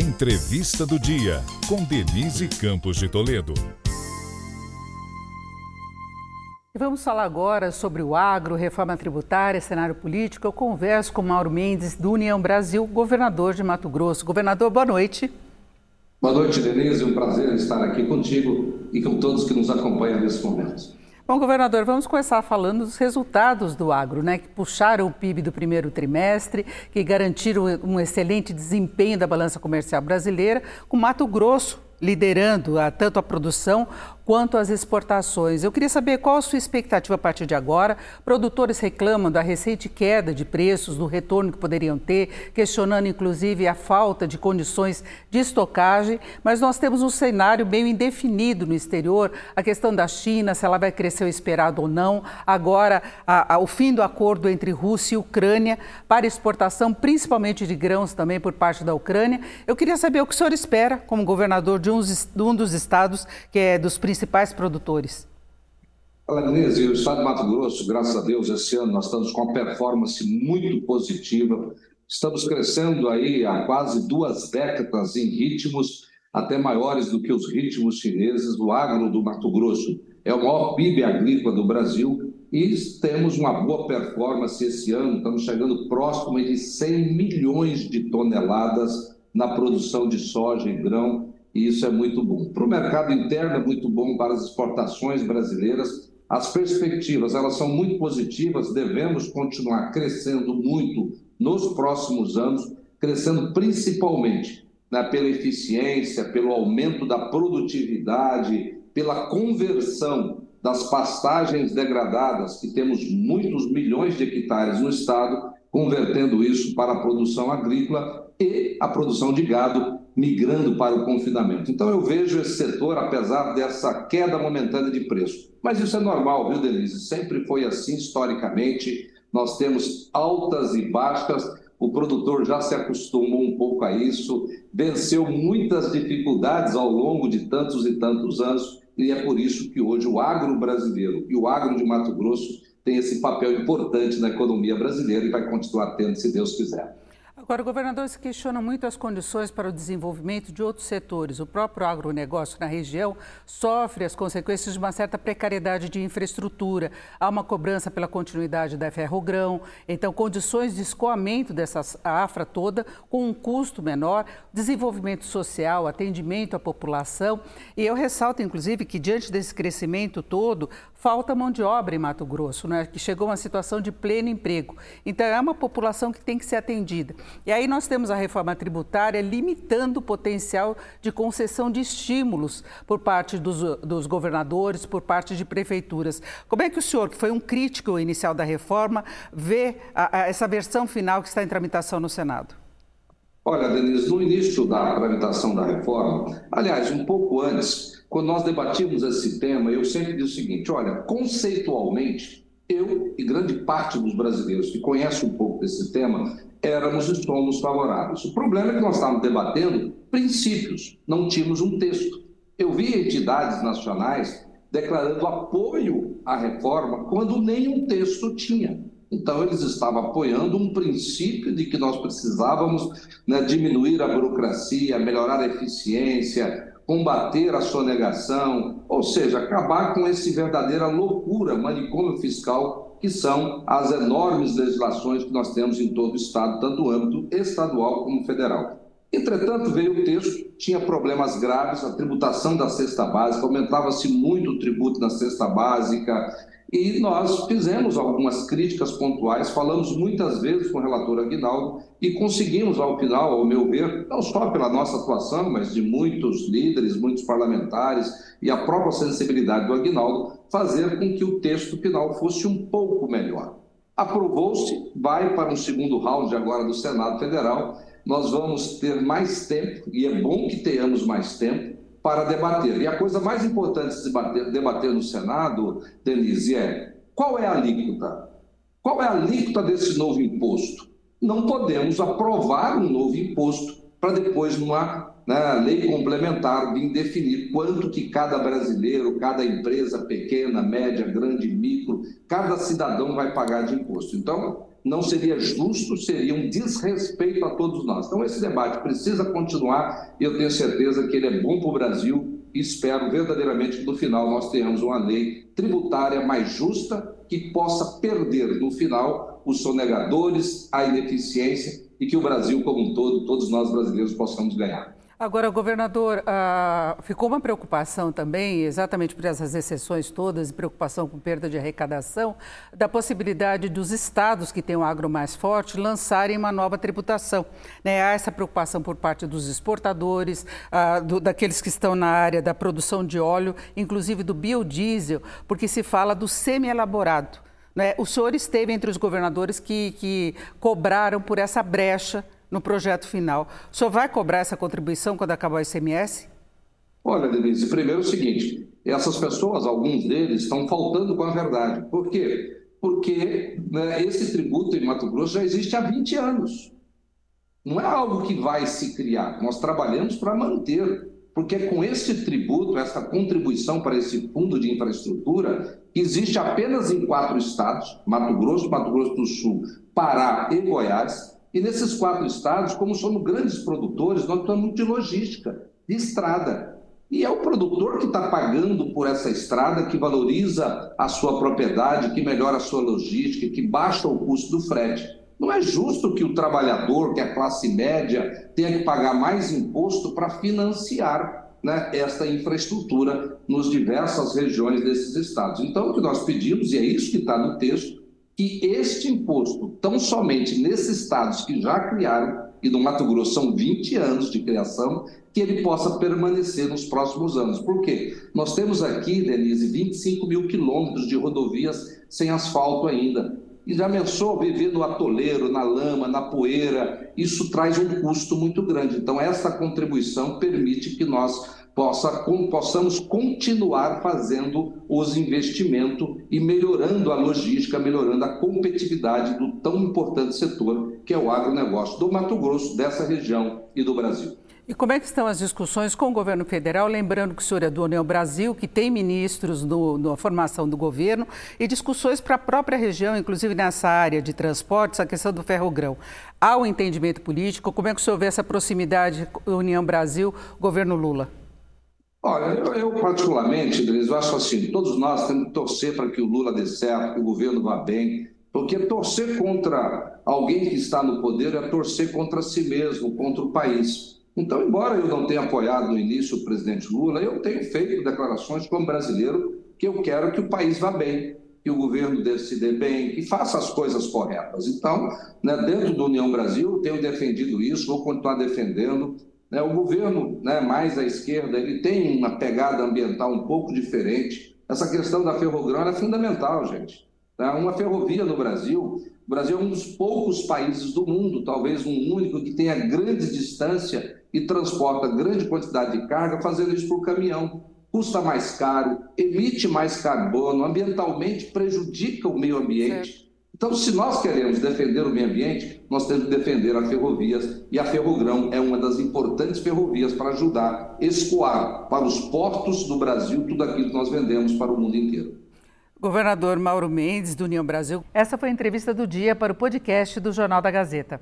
Entrevista do Dia, com Denise Campos de Toledo. Vamos falar agora sobre o agro, reforma tributária, cenário político. Eu converso com Mauro Mendes, do União Brasil, governador de Mato Grosso. Governador, boa noite. Boa noite, Denise. Um prazer estar aqui contigo e com todos que nos acompanham nesse momento. Bom, governador, vamos começar falando dos resultados do agro, né, que puxaram o PIB do primeiro trimestre, que garantiram um excelente desempenho da balança comercial brasileira, com Mato Grosso liderando a, tanto a produção quanto as exportações. Eu queria saber qual a sua expectativa a partir de agora. Produtores reclamam da recente queda de preços, do retorno que poderiam ter, questionando inclusive a falta de condições de estocagem, mas nós temos um cenário meio indefinido no exterior, a questão da China, se ela vai crescer o esperado ou não. Agora, a, a, o fim do acordo entre Rússia e Ucrânia para exportação, principalmente de grãos também por parte da Ucrânia. Eu queria saber o que o senhor espera como governador de de um dos estados que é dos principais produtores? Olha, Denise, o estado de Mato Grosso, graças a Deus, esse ano nós estamos com uma performance muito positiva. Estamos crescendo aí há quase duas décadas em ritmos até maiores do que os ritmos chineses. O agro do Mato Grosso é o maior PIB agrícola do Brasil e temos uma boa performance esse ano. Estamos chegando próximo de 100 milhões de toneladas na produção de soja e grão e isso é muito bom. Para o mercado interno é muito bom para as exportações brasileiras. As perspectivas elas são muito positivas, devemos continuar crescendo muito nos próximos anos, crescendo principalmente né, pela eficiência, pelo aumento da produtividade, pela conversão das pastagens degradadas, que temos muitos milhões de hectares no estado, convertendo isso para a produção agrícola e a produção de gado, migrando para o confinamento. Então eu vejo esse setor, apesar dessa queda momentânea de preço. Mas isso é normal, viu, Denise? Sempre foi assim historicamente. Nós temos altas e baixas. O produtor já se acostumou um pouco a isso, venceu muitas dificuldades ao longo de tantos e tantos anos, e é por isso que hoje o agro brasileiro e o agro de Mato Grosso tem esse papel importante na economia brasileira e vai continuar tendo, se Deus quiser. Agora, o governador se questiona muito as condições para o desenvolvimento de outros setores. O próprio agronegócio na região sofre as consequências de uma certa precariedade de infraestrutura. Há uma cobrança pela continuidade da ferrogrão, então condições de escoamento dessa afra toda com um custo menor, desenvolvimento social, atendimento à população. E eu ressalto, inclusive, que diante desse crescimento todo, falta mão de obra em Mato Grosso, né? que chegou a uma situação de pleno emprego. Então, é uma população que tem que ser atendida. E aí nós temos a reforma tributária limitando o potencial de concessão de estímulos por parte dos, dos governadores, por parte de prefeituras. Como é que o senhor, que foi um crítico inicial da reforma, vê a, a essa versão final que está em tramitação no Senado? Olha, Denise, no início da tramitação da reforma, aliás, um pouco antes, quando nós debatimos esse tema, eu sempre disse o seguinte: olha, conceitualmente, eu e grande parte dos brasileiros que conhecem um pouco desse tema éramos e somos favoráveis. O problema é que nós estávamos debatendo princípios, não tínhamos um texto. Eu vi entidades nacionais declarando apoio à reforma quando nenhum texto tinha. Então, eles estavam apoiando um princípio de que nós precisávamos né, diminuir a burocracia, melhorar a eficiência, combater a sonegação, ou seja, acabar com esse verdadeira loucura, manicômio fiscal que são as enormes legislações que nós temos em todo o Estado, tanto no âmbito estadual como federal. Entretanto, veio o texto, tinha problemas graves, a tributação da cesta básica, aumentava-se muito o tributo na cesta básica, e nós fizemos algumas críticas pontuais, falamos muitas vezes com o relator Aguinaldo e conseguimos, ao final, ao meu ver, não só pela nossa atuação, mas de muitos líderes, muitos parlamentares e a própria sensibilidade do Aguinaldo, fazer com que o texto final fosse um pouco melhor. Aprovou-se, vai para um segundo round agora do Senado Federal. Nós vamos ter mais tempo, e é bom que tenhamos mais tempo, para debater. E a coisa mais importante de debater, debater no Senado, Denise, é qual é a alíquota? Qual é a alíquota desse novo imposto? Não podemos aprovar um novo imposto para depois, numa né, lei complementar, vir definir quanto que cada brasileiro, cada empresa pequena, média, grande, micro, cada cidadão vai pagar de imposto. Então, não seria justo, seria um desrespeito a todos nós. Então, esse debate precisa continuar e eu tenho certeza que ele é bom para o Brasil espero verdadeiramente que no final nós tenhamos uma lei tributária mais justa que possa perder no final os sonegadores, a ineficiência e que o Brasil como um todo, todos nós brasileiros possamos ganhar. Agora, governador, ah, ficou uma preocupação também, exatamente por essas exceções todas preocupação com perda de arrecadação, da possibilidade dos estados que têm o agro mais forte lançarem uma nova tributação. Né? Há essa preocupação por parte dos exportadores, ah, do, daqueles que estão na área da produção de óleo, inclusive do biodiesel, porque se fala do semi-elaborado. Né? O senhor esteve entre os governadores que, que cobraram por essa brecha no projeto final. O senhor vai cobrar essa contribuição quando acabar o ICMS? Olha, Denise, primeiro é o seguinte: essas pessoas, alguns deles, estão faltando com a verdade. Por quê? Porque né, esse tributo em Mato Grosso já existe há 20 anos. Não é algo que vai se criar, nós trabalhamos para manter. Porque é com esse tributo, essa contribuição para esse fundo de infraestrutura, que existe apenas em quatro estados: Mato Grosso, Mato Grosso do Sul, Pará e Goiás e nesses quatro estados, como somos grandes produtores, nós estamos de logística, de estrada. E é o produtor que está pagando por essa estrada, que valoriza a sua propriedade, que melhora a sua logística, que baixa o custo do frete. Não é justo que o trabalhador, que é a classe média, tenha que pagar mais imposto para financiar né, esta infraestrutura nos diversas regiões desses estados. Então, o que nós pedimos, e é isso que está no texto, que este imposto, tão somente nesses estados que já criaram, e no Mato Grosso são 20 anos de criação, que ele possa permanecer nos próximos anos. Por quê? Nós temos aqui, Denise, 25 mil quilômetros de rodovias sem asfalto ainda. E já pensou viver no atoleiro, na lama, na poeira? Isso traz um custo muito grande. Então, essa contribuição permite que nós possa, com, possamos continuar fazendo os investimentos e melhorando a logística, melhorando a competitividade do tão importante setor que é o agronegócio do Mato Grosso, dessa região e do Brasil. E como é que estão as discussões com o governo federal? Lembrando que o senhor é do União Brasil, que tem ministros no, na formação do governo, e discussões para a própria região, inclusive nessa área de transportes, a questão do ferrogrão. Há o um entendimento político? Como é que o senhor vê essa proximidade União Brasil, governo Lula? Olha, eu, eu particularmente, eu acho assim, todos nós temos que torcer para que o Lula dê certo, que o governo vá bem, porque torcer contra alguém que está no poder é torcer contra si mesmo, contra o país. Então, embora eu não tenha apoiado no início o presidente Lula, eu tenho feito declarações como brasileiro que eu quero que o país vá bem, que o governo se dê bem, que faça as coisas corretas. Então, né, dentro do União Brasil, tenho defendido isso, vou continuar defendendo. Né? O governo né, mais à esquerda ele tem uma pegada ambiental um pouco diferente. Essa questão da ferrogrão é fundamental, gente. Tá? Uma ferrovia no Brasil, o Brasil é um dos poucos países do mundo, talvez um único, que tenha grande distância e transporta grande quantidade de carga fazendo isso por caminhão. Custa mais caro, emite mais carbono, ambientalmente prejudica o meio ambiente. Certo. Então, se nós queremos defender o meio ambiente, nós temos que defender a ferrovias e a Ferrogrão é uma das importantes ferrovias para ajudar a escoar para os portos do Brasil tudo aquilo que nós vendemos para o mundo inteiro. Governador Mauro Mendes, do União Brasil. Essa foi a entrevista do dia para o podcast do Jornal da Gazeta.